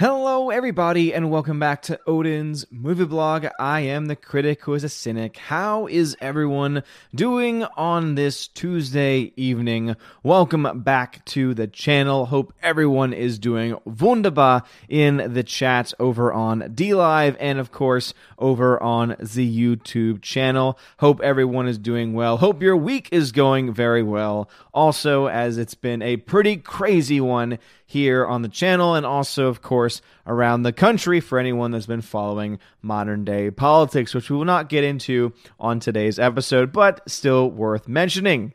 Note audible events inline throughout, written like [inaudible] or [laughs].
Hello, everybody, and welcome back to Odin's Movie Blog. I am the critic who is a cynic. How is everyone doing on this Tuesday evening? Welcome back to the channel. Hope everyone is doing wunderbar in the chat over on DLive and, of course, over on the YouTube channel. Hope everyone is doing well. Hope your week is going very well. Also, as it's been a pretty crazy one here on the channel and also, of course, around the country for anyone that's been following modern day politics, which we will not get into on today's episode, but still worth mentioning.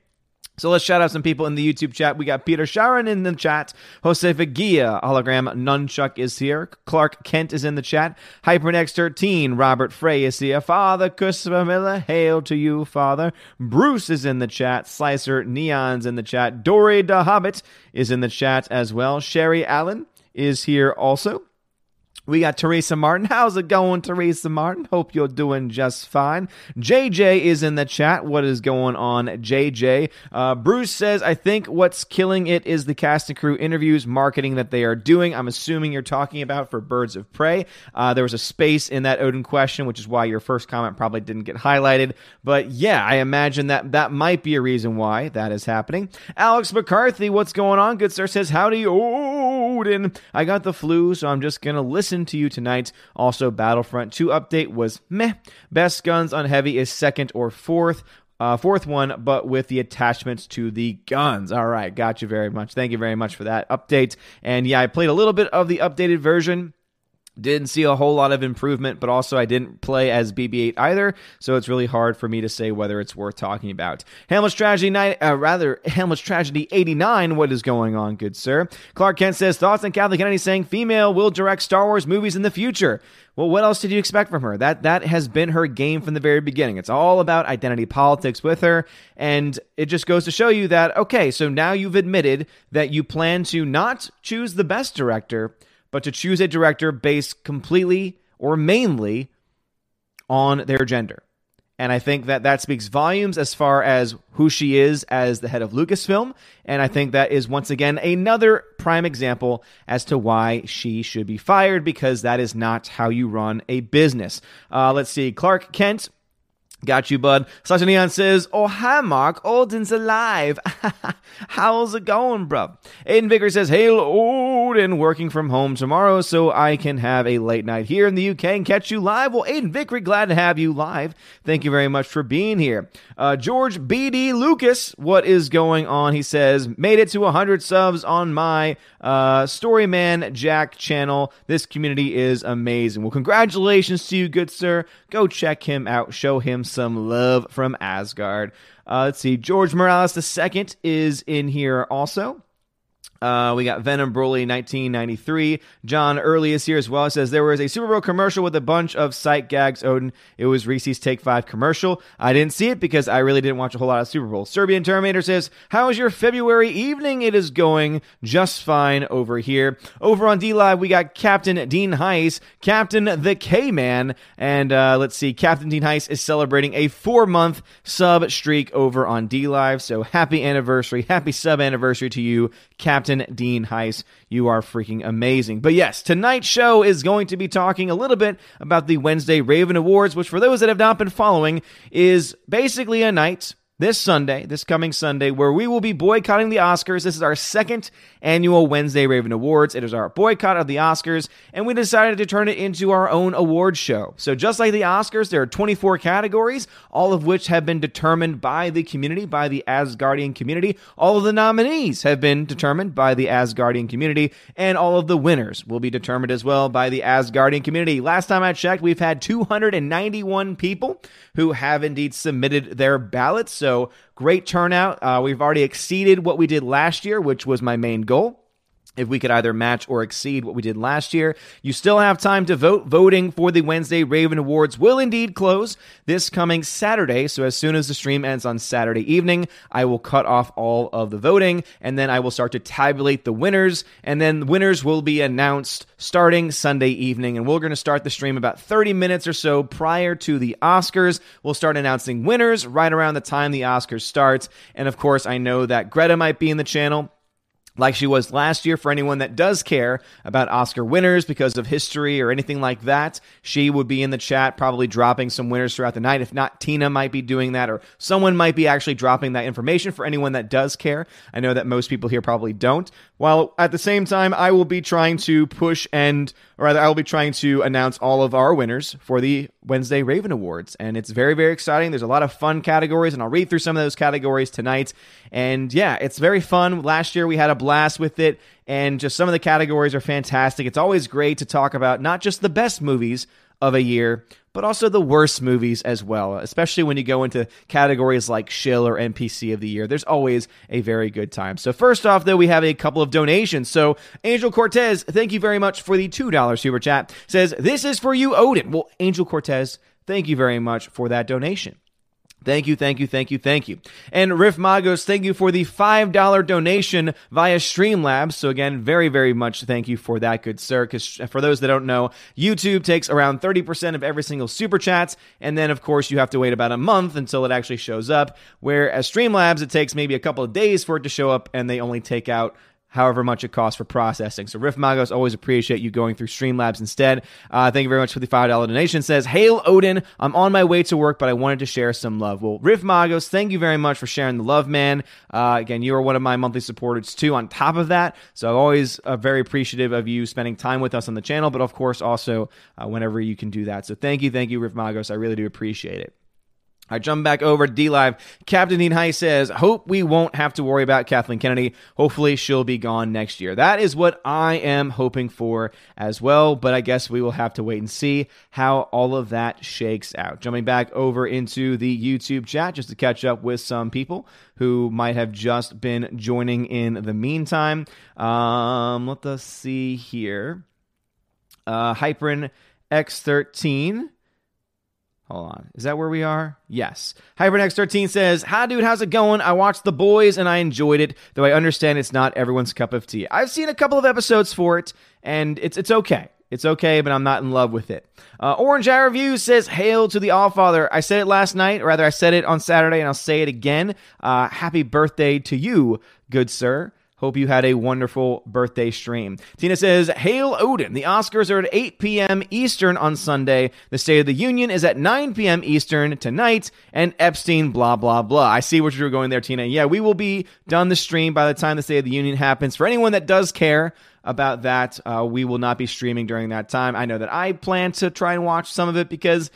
So let's shout out some people in the YouTube chat. We got Peter Sharon in the chat. Jose Fagia, hologram Nunchuck is here. Clark Kent is in the chat. HyperNext13, Robert Frey is here. Father Christopher Miller, hail to you, Father. Bruce is in the chat. Slicer Neon's in the chat. Dory the Hobbit is in the chat as well. Sherry Allen is here also. We got Teresa Martin. How's it going, Teresa Martin? Hope you're doing just fine. JJ is in the chat. What is going on, JJ? Uh, Bruce says, I think what's killing it is the cast and crew interviews, marketing that they are doing. I'm assuming you're talking about for Birds of Prey. Uh, there was a space in that Odin question, which is why your first comment probably didn't get highlighted. But yeah, I imagine that that might be a reason why that is happening. Alex McCarthy, what's going on? Good sir says, Howdy, Odin. I got the flu, so I'm just going to listen to you tonight. Also, Battlefront 2 update was meh. Best guns on heavy is second or fourth. Uh, fourth one, but with the attachments to the guns. All right, got you very much. Thank you very much for that update. And yeah, I played a little bit of the updated version. Didn't see a whole lot of improvement, but also I didn't play as BB-8 either, so it's really hard for me to say whether it's worth talking about. Hamlet's Tragedy, ni- uh, rather Hamlet's Tragedy 89. What is going on, good sir? Clark Kent says thoughts on Kathleen Kennedy saying female will direct Star Wars movies in the future. Well, what else did you expect from her? That that has been her game from the very beginning. It's all about identity politics with her, and it just goes to show you that okay, so now you've admitted that you plan to not choose the best director but to choose a director based completely or mainly on their gender. And I think that that speaks volumes as far as who she is as the head of Lucasfilm. And I think that is once again another prime example as to why she should be fired because that is not how you run a business. Uh, let's see. Clark Kent Got you, bud. Sasha Neon says, Oh, hi, Mark. Odin's alive. [laughs] How's it going, bro? Aiden Vicker says, Hail Odin, working from home tomorrow so I can have a late night here in the UK and catch you live. Well, Aiden Vickery, glad to have you live. Thank you very much for being here. Uh, George BD Lucas, what is going on? He says, Made it to 100 subs on my uh, Storyman Jack channel. This community is amazing. Well, congratulations to you, good sir. Go check him out. Show him some love from Asgard. Uh, let's see. George Morales II is in here also. Uh, we got Venom Broly 1993. John Early is here as well. Says there was a Super Bowl commercial with a bunch of sight gags. Odin, it was Reese's Take Five commercial. I didn't see it because I really didn't watch a whole lot of Super Bowl. Serbian Terminator says, "How is your February evening? It is going just fine over here." Over on D Live, we got Captain Dean Heiss, Captain the K Man, and uh, let's see, Captain Dean Heiss is celebrating a four-month sub streak over on D Live. So happy anniversary, happy sub anniversary to you, Captain. Dean Heiss. You are freaking amazing. But yes, tonight's show is going to be talking a little bit about the Wednesday Raven Awards, which for those that have not been following is basically a night this Sunday, this coming Sunday, where we will be boycotting the Oscars. This is our second annual Wednesday Raven Awards. It is our boycott of the Oscars, and we decided to turn it into our own award show. So, just like the Oscars, there are 24 categories, all of which have been determined by the community, by the Asgardian community. All of the nominees have been determined by the Asgardian community, and all of the winners will be determined as well by the Asgardian community. Last time I checked, we've had 291 people who have indeed submitted their ballots. So great turnout. Uh, we've already exceeded what we did last year, which was my main goal if we could either match or exceed what we did last year. You still have time to vote. Voting for the Wednesday Raven Awards will indeed close this coming Saturday. So as soon as the stream ends on Saturday evening, I will cut off all of the voting and then I will start to tabulate the winners. And then the winners will be announced starting Sunday evening. And we're going to start the stream about 30 minutes or so prior to the Oscars. We'll start announcing winners right around the time the Oscars starts. And of course, I know that Greta might be in the channel. Like she was last year for anyone that does care about Oscar winners because of history or anything like that. She would be in the chat, probably dropping some winners throughout the night. If not, Tina might be doing that, or someone might be actually dropping that information for anyone that does care. I know that most people here probably don't. While at the same time, I will be trying to push and, or rather, I will be trying to announce all of our winners for the Wednesday Raven Awards. And it's very, very exciting. There's a lot of fun categories, and I'll read through some of those categories tonight. And yeah, it's very fun. Last year we had a blast with it, and just some of the categories are fantastic. It's always great to talk about not just the best movies of a year, but also the worst movies as well, especially when you go into categories like Shill or NPC of the Year. There's always a very good time. So, first off, though, we have a couple of donations. So, Angel Cortez, thank you very much for the $2 super chat, says, This is for you, Odin. Well, Angel Cortez, thank you very much for that donation. Thank you, thank you, thank you, thank you. And Riff Magos, thank you for the $5 donation via Streamlabs. So again, very, very much thank you for that, good sir. Because for those that don't know, YouTube takes around 30% of every single super chats. And then, of course, you have to wait about a month until it actually shows up. Whereas Streamlabs, it takes maybe a couple of days for it to show up and they only take out however much it costs for processing. So Riff Magos, always appreciate you going through Streamlabs instead. Uh, thank you very much for the $5 donation. says, Hail Odin, I'm on my way to work, but I wanted to share some love. Well, Riff Magos, thank you very much for sharing the love, man. Uh, again, you are one of my monthly supporters too on top of that. So I'm always uh, very appreciative of you spending time with us on the channel, but of course also uh, whenever you can do that. So thank you, thank you, Riff Magos. I really do appreciate it. I jump back over to D Live. Captain Dean High says, Hope we won't have to worry about Kathleen Kennedy. Hopefully, she'll be gone next year. That is what I am hoping for as well, but I guess we will have to wait and see how all of that shakes out. Jumping back over into the YouTube chat just to catch up with some people who might have just been joining in the meantime. Um, let us see here. Uh, Hyperin X13 Hold on. Is that where we are? Yes. HyperNext13 says, Hi, dude. How's it going? I watched The Boys and I enjoyed it, though I understand it's not everyone's cup of tea. I've seen a couple of episodes for it, and it's, it's okay. It's okay, but I'm not in love with it. Uh, Orange Eye Review says, Hail to the All Father. I said it last night, or rather, I said it on Saturday, and I'll say it again. Uh, happy birthday to you, good sir. Hope you had a wonderful birthday stream. Tina says, Hail Odin. The Oscars are at 8 p.m. Eastern on Sunday. The State of the Union is at 9 p.m. Eastern tonight. And Epstein, blah, blah, blah. I see what you're going there, Tina. Yeah, we will be done the stream by the time the State of the Union happens. For anyone that does care, about that. Uh, we will not be streaming during that time. I know that I plan to try and watch some of it because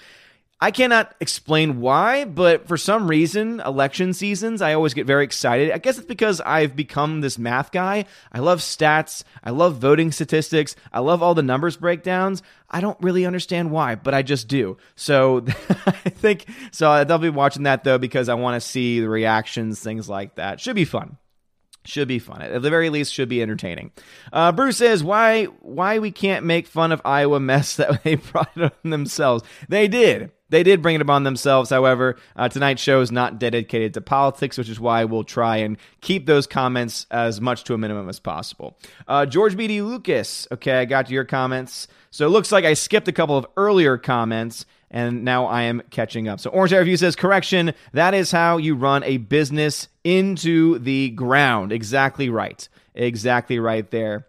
I cannot explain why, but for some reason, election seasons, I always get very excited. I guess it's because I've become this math guy. I love stats. I love voting statistics. I love all the numbers breakdowns. I don't really understand why, but I just do. So [laughs] I think, so I'll be watching that though because I want to see the reactions, things like that. Should be fun. Should be fun. At the very least, should be entertaining. Uh, Bruce says, "Why? Why we can't make fun of Iowa mess that [laughs] they brought on themselves? They did. They did bring it upon themselves. However, uh, tonight's show is not dedicated to politics, which is why we'll try and keep those comments as much to a minimum as possible. Uh, George B.D. Lucas. Okay, I got your comments. So it looks like I skipped a couple of earlier comments and now I am catching up. So Orange Air Review says, correction, that is how you run a business into the ground. Exactly right. Exactly right there.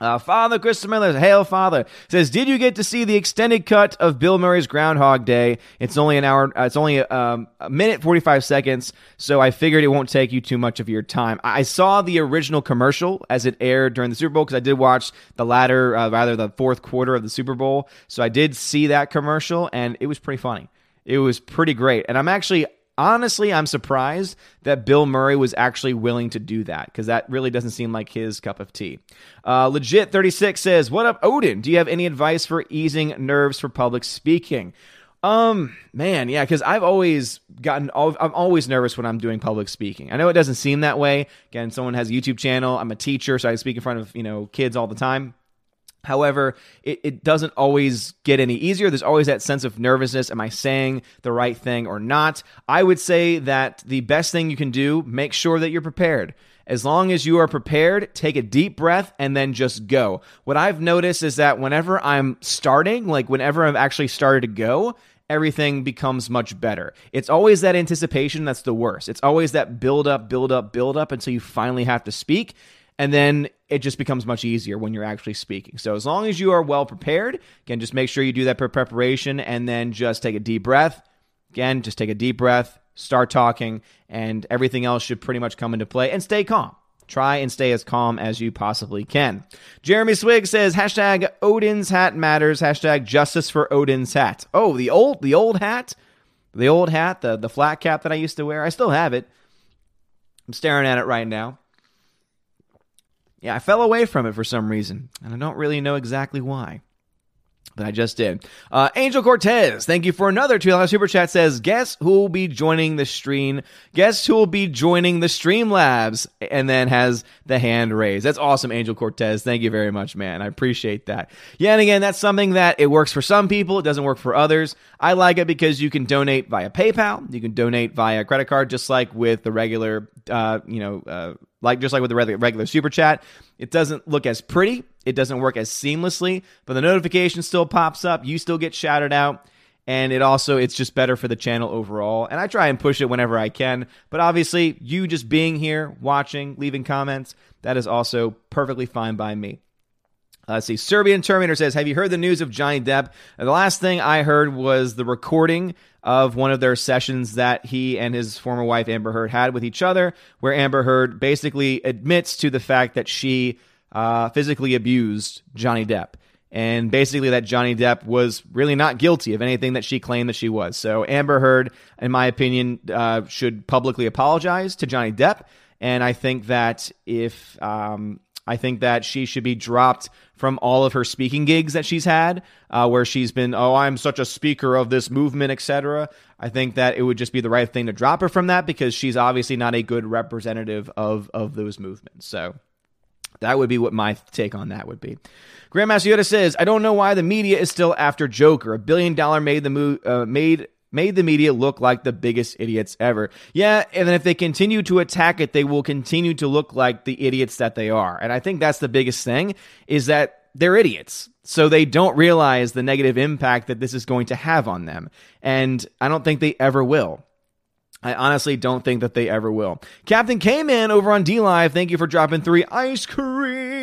Uh, Father Christopher Miller, hail Father, says, "Did you get to see the extended cut of Bill Murray's Groundhog Day? It's only an hour. Uh, it's only um, a minute forty five seconds, so I figured it won't take you too much of your time. I saw the original commercial as it aired during the Super Bowl because I did watch the latter, uh, rather the fourth quarter of the Super Bowl. So I did see that commercial, and it was pretty funny. It was pretty great, and I'm actually honestly, I'm surprised that Bill Murray was actually willing to do that because that really doesn't seem like his cup of tea. Uh, Legit 36 says, What up, Odin? Do you have any advice for easing nerves for public speaking? Um, man, yeah, because I've always gotten, I'm always nervous when I'm doing public speaking. I know it doesn't seem that way. Again, someone has a YouTube channel. I'm a teacher, so I speak in front of, you know, kids all the time. However, it, it doesn't always get any easier. There's always that sense of nervousness. Am I saying the right thing or not? I would say that the best thing you can do, make sure that you're prepared. As long as you are prepared, take a deep breath and then just go. What I've noticed is that whenever I'm starting, like whenever I've actually started to go, everything becomes much better. It's always that anticipation that's the worst. It's always that build up, build up, build up until you finally have to speak and then it just becomes much easier when you're actually speaking. So as long as you are well prepared, again, just make sure you do that preparation and then just take a deep breath. Again, just take a deep breath, start talking, and everything else should pretty much come into play. And stay calm. Try and stay as calm as you possibly can. Jeremy Swig says hashtag Odin's hat matters. Hashtag justice for Odin's hat. Oh, the old the old hat, the old hat, the the flat cap that I used to wear. I still have it. I'm staring at it right now yeah, I fell away from it for some reason, and I don't really know exactly why. But I just did. Uh, Angel Cortez, thank you for another $2 super chat. Says, guess who will be joining the stream? Guess who will be joining the Streamlabs? And then has the hand raised. That's awesome, Angel Cortez. Thank you very much, man. I appreciate that. Yeah, and again, that's something that it works for some people. It doesn't work for others. I like it because you can donate via PayPal. You can donate via credit card, just like with the regular, uh, you know, uh, like just like with the regular, super chat. It doesn't look as pretty, it doesn't work as seamlessly, but the notification still pops up. You still get shouted out. And it also, it's just better for the channel overall. And I try and push it whenever I can. But obviously, you just being here, watching, leaving comments, that is also perfectly fine by me. Uh, let's see. Serbian Terminator says, Have you heard the news of Johnny Depp? And the last thing I heard was the recording of one of their sessions that he and his former wife Amber Heard had with each other, where Amber Heard basically admits to the fact that she uh, physically abused Johnny Depp. And basically, that Johnny Depp was really not guilty of anything that she claimed that she was. So, Amber Heard, in my opinion, uh, should publicly apologize to Johnny Depp. And I think that if um, I think that she should be dropped from all of her speaking gigs that she's had, uh, where she's been, oh, I'm such a speaker of this movement, etc. I think that it would just be the right thing to drop her from that because she's obviously not a good representative of of those movements. So that would be what my take on that would be. Grandmaster Yoda says, "I don't know why the media is still after Joker. A billion dollar made the move uh, made made the media look like the biggest idiots ever. Yeah, and then if they continue to attack it, they will continue to look like the idiots that they are. And I think that's the biggest thing is that they're idiots. So they don't realize the negative impact that this is going to have on them. And I don't think they ever will. I honestly don't think that they ever will. Captain K-Man over on DLive, thank you for dropping three ice cream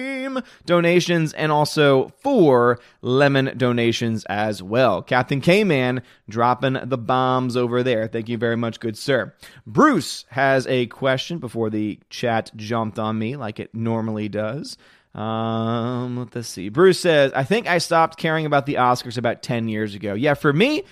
donations and also four lemon donations as well. Captain K-Man dropping the bombs over there. Thank you very much, good sir. Bruce has a question before the chat jumped on me like it normally does. Um, let's see. Bruce says, I think I stopped caring about the Oscars about 10 years ago. Yeah, for me,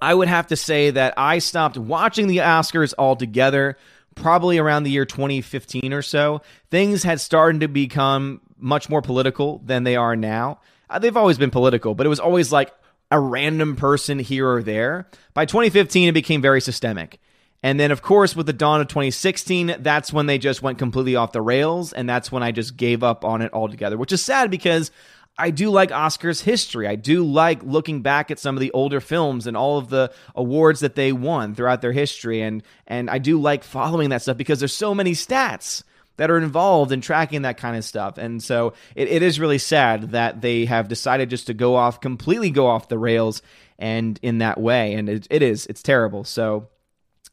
I would have to say that I stopped watching the Oscars altogether probably around the year 2015 or so. Things had started to become much more political than they are now. Uh, they've always been political, but it was always like a random person here or there. By 2015, it became very systemic. And then, of course, with the dawn of 2016, that's when they just went completely off the rails. And that's when I just gave up on it altogether, which is sad because I do like Oscars history. I do like looking back at some of the older films and all of the awards that they won throughout their history. And, and I do like following that stuff because there's so many stats that are involved in tracking that kind of stuff. And so it, it is really sad that they have decided just to go off, completely go off the rails and in that way. And it, it is, it's terrible. So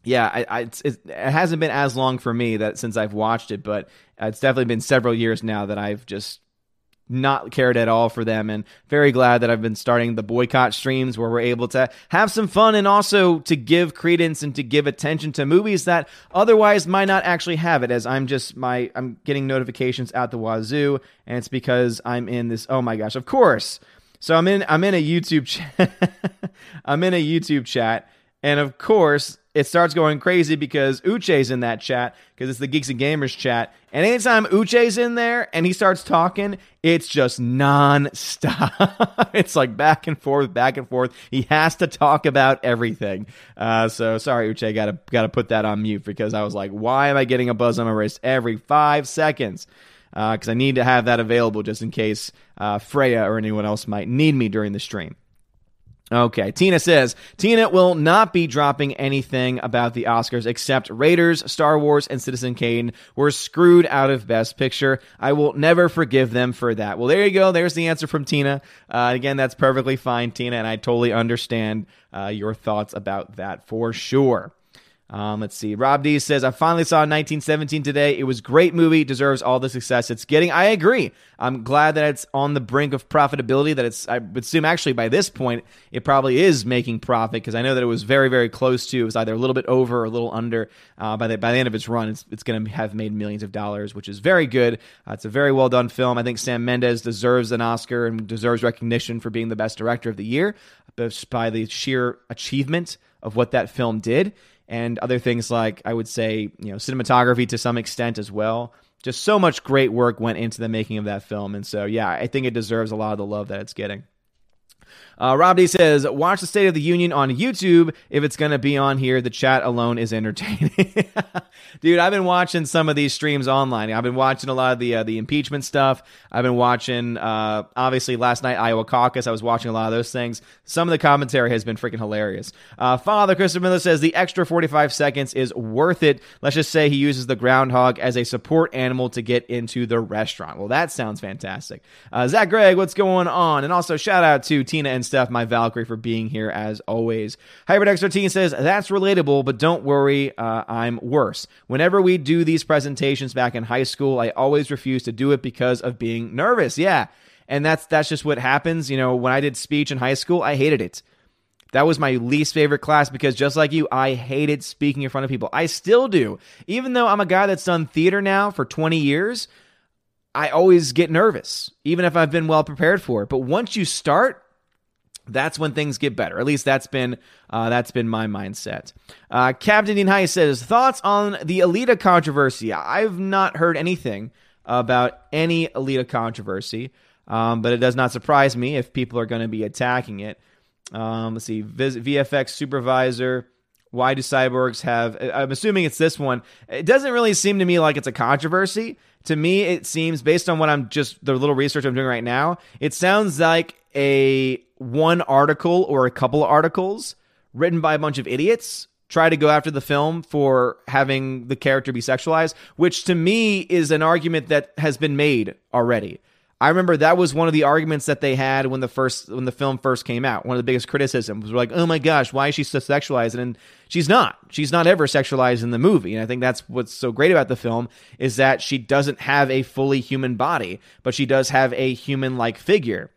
yeah, I, I, it's, it hasn't been as long for me that since I've watched it, but it's definitely been several years now that I've just not cared at all for them and very glad that I've been starting the boycott streams where we're able to have some fun and also to give credence and to give attention to movies that otherwise might not actually have it as I'm just my I'm getting notifications out the wazoo and it's because I'm in this oh my gosh of course. So I'm in I'm in a YouTube [laughs] chat I'm in a YouTube chat and of course it starts going crazy because Uche's in that chat because it's the Geeks and Gamers chat. And anytime Uche's in there and he starts talking, it's just non-stop. [laughs] it's like back and forth, back and forth. He has to talk about everything. Uh, so sorry, Uche, gotta gotta put that on mute because I was like, why am I getting a buzz on my wrist every five seconds? Because uh, I need to have that available just in case uh, Freya or anyone else might need me during the stream. Okay, Tina says Tina will not be dropping anything about the Oscars except Raiders, Star Wars, and Citizen Kane were screwed out of Best Picture. I will never forgive them for that. Well, there you go. There's the answer from Tina. Uh, again, that's perfectly fine, Tina, and I totally understand uh, your thoughts about that for sure. Um, let's see. Rob D says, I finally saw 1917 today. It was great movie, deserves all the success it's getting. I agree. I'm glad that it's on the brink of profitability, that it's, I would assume actually by this point, it probably is making profit because I know that it was very, very close to, it was either a little bit over or a little under. Uh, by, the, by the end of its run, it's, it's going to have made millions of dollars, which is very good. Uh, it's a very well done film. I think Sam Mendes deserves an Oscar and deserves recognition for being the best director of the year by the sheer achievement of what that film did and other things like I would say, you know, cinematography to some extent as well. Just so much great work went into the making of that film. And so, yeah, I think it deserves a lot of the love that it's getting. Uh, Rob D says, watch the State of the Union on YouTube. If it's going to be on here, the chat alone is entertaining. [laughs] Dude, I've been watching some of these streams online. I've been watching a lot of the uh, the impeachment stuff. I've been watching, uh, obviously, last night, Iowa caucus. I was watching a lot of those things. Some of the commentary has been freaking hilarious. Uh, Father Christopher Miller says, the extra 45 seconds is worth it. Let's just say he uses the groundhog as a support animal to get into the restaurant. Well, that sounds fantastic. Uh, Zach Gregg, what's going on? And also, shout out to Tina and Steph, my Valkyrie, for being here as always. HyperX13 says, That's relatable, but don't worry, uh, I'm worse. Whenever we do these presentations back in high school, I always refuse to do it because of being nervous. Yeah. And that's that's just what happens. You know, when I did speech in high school, I hated it. That was my least favorite class because just like you, I hated speaking in front of people. I still do. Even though I'm a guy that's done theater now for 20 years, I always get nervous, even if I've been well prepared for it. But once you start, that's when things get better. At least that's been uh, that's been my mindset. Uh, Captain Dean High says thoughts on the Alita controversy. I've not heard anything about any Alita controversy, um, but it does not surprise me if people are going to be attacking it. Um, let's see, VFX supervisor. Why do cyborgs have? I'm assuming it's this one. It doesn't really seem to me like it's a controversy. To me, it seems based on what I'm just the little research I'm doing right now. It sounds like a one article or a couple of articles written by a bunch of idiots try to go after the film for having the character be sexualized, which to me is an argument that has been made already. I remember that was one of the arguments that they had when the first when the film first came out. One of the biggest criticisms was like, "Oh my gosh, why is she so sexualized?" And she's not. She's not ever sexualized in the movie. And I think that's what's so great about the film is that she doesn't have a fully human body, but she does have a human-like figure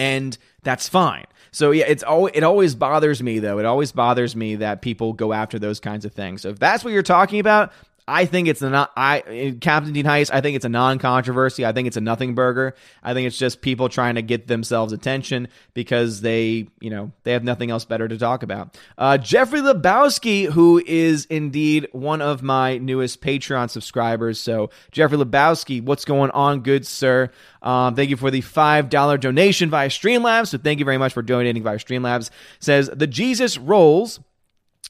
and that's fine. So yeah, it's always it always bothers me though. It always bothers me that people go after those kinds of things. So if that's what you're talking about, I think it's not. I Captain Dean Heist. I think it's a non-controversy. I think it's a nothing burger. I think it's just people trying to get themselves attention because they, you know, they have nothing else better to talk about. Uh, Jeffrey Lebowski, who is indeed one of my newest Patreon subscribers. So Jeffrey Lebowski, what's going on, good sir? Um, thank you for the five dollar donation via Streamlabs. So thank you very much for donating via Streamlabs. Says the Jesus rolls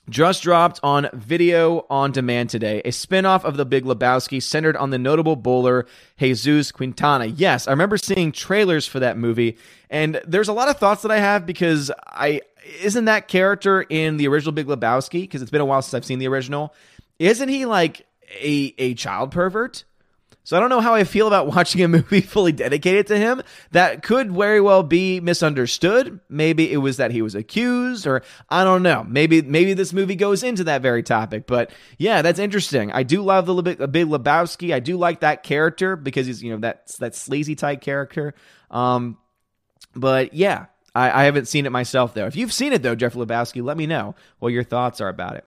just dropped on video on demand today, a spinoff of The Big Lebowski centered on the notable bowler Jesus Quintana. Yes, I remember seeing trailers for that movie, and there's a lot of thoughts that I have because I isn't that character in the original Big Lebowski because it's been a while since I've seen the original. Isn't he like a a child pervert? So I don't know how I feel about [laughs] watching a movie fully dedicated to him. That could very well be misunderstood. Maybe it was that he was accused, or I don't know. Maybe maybe this movie goes into that very topic. But yeah, that's interesting. I do love the little Big Lebowski. I do like that character because he's you know that that sleazy type character. Um, but yeah, I, I haven't seen it myself though. If you've seen it though, Jeff Lebowski, let me know what your thoughts are about it.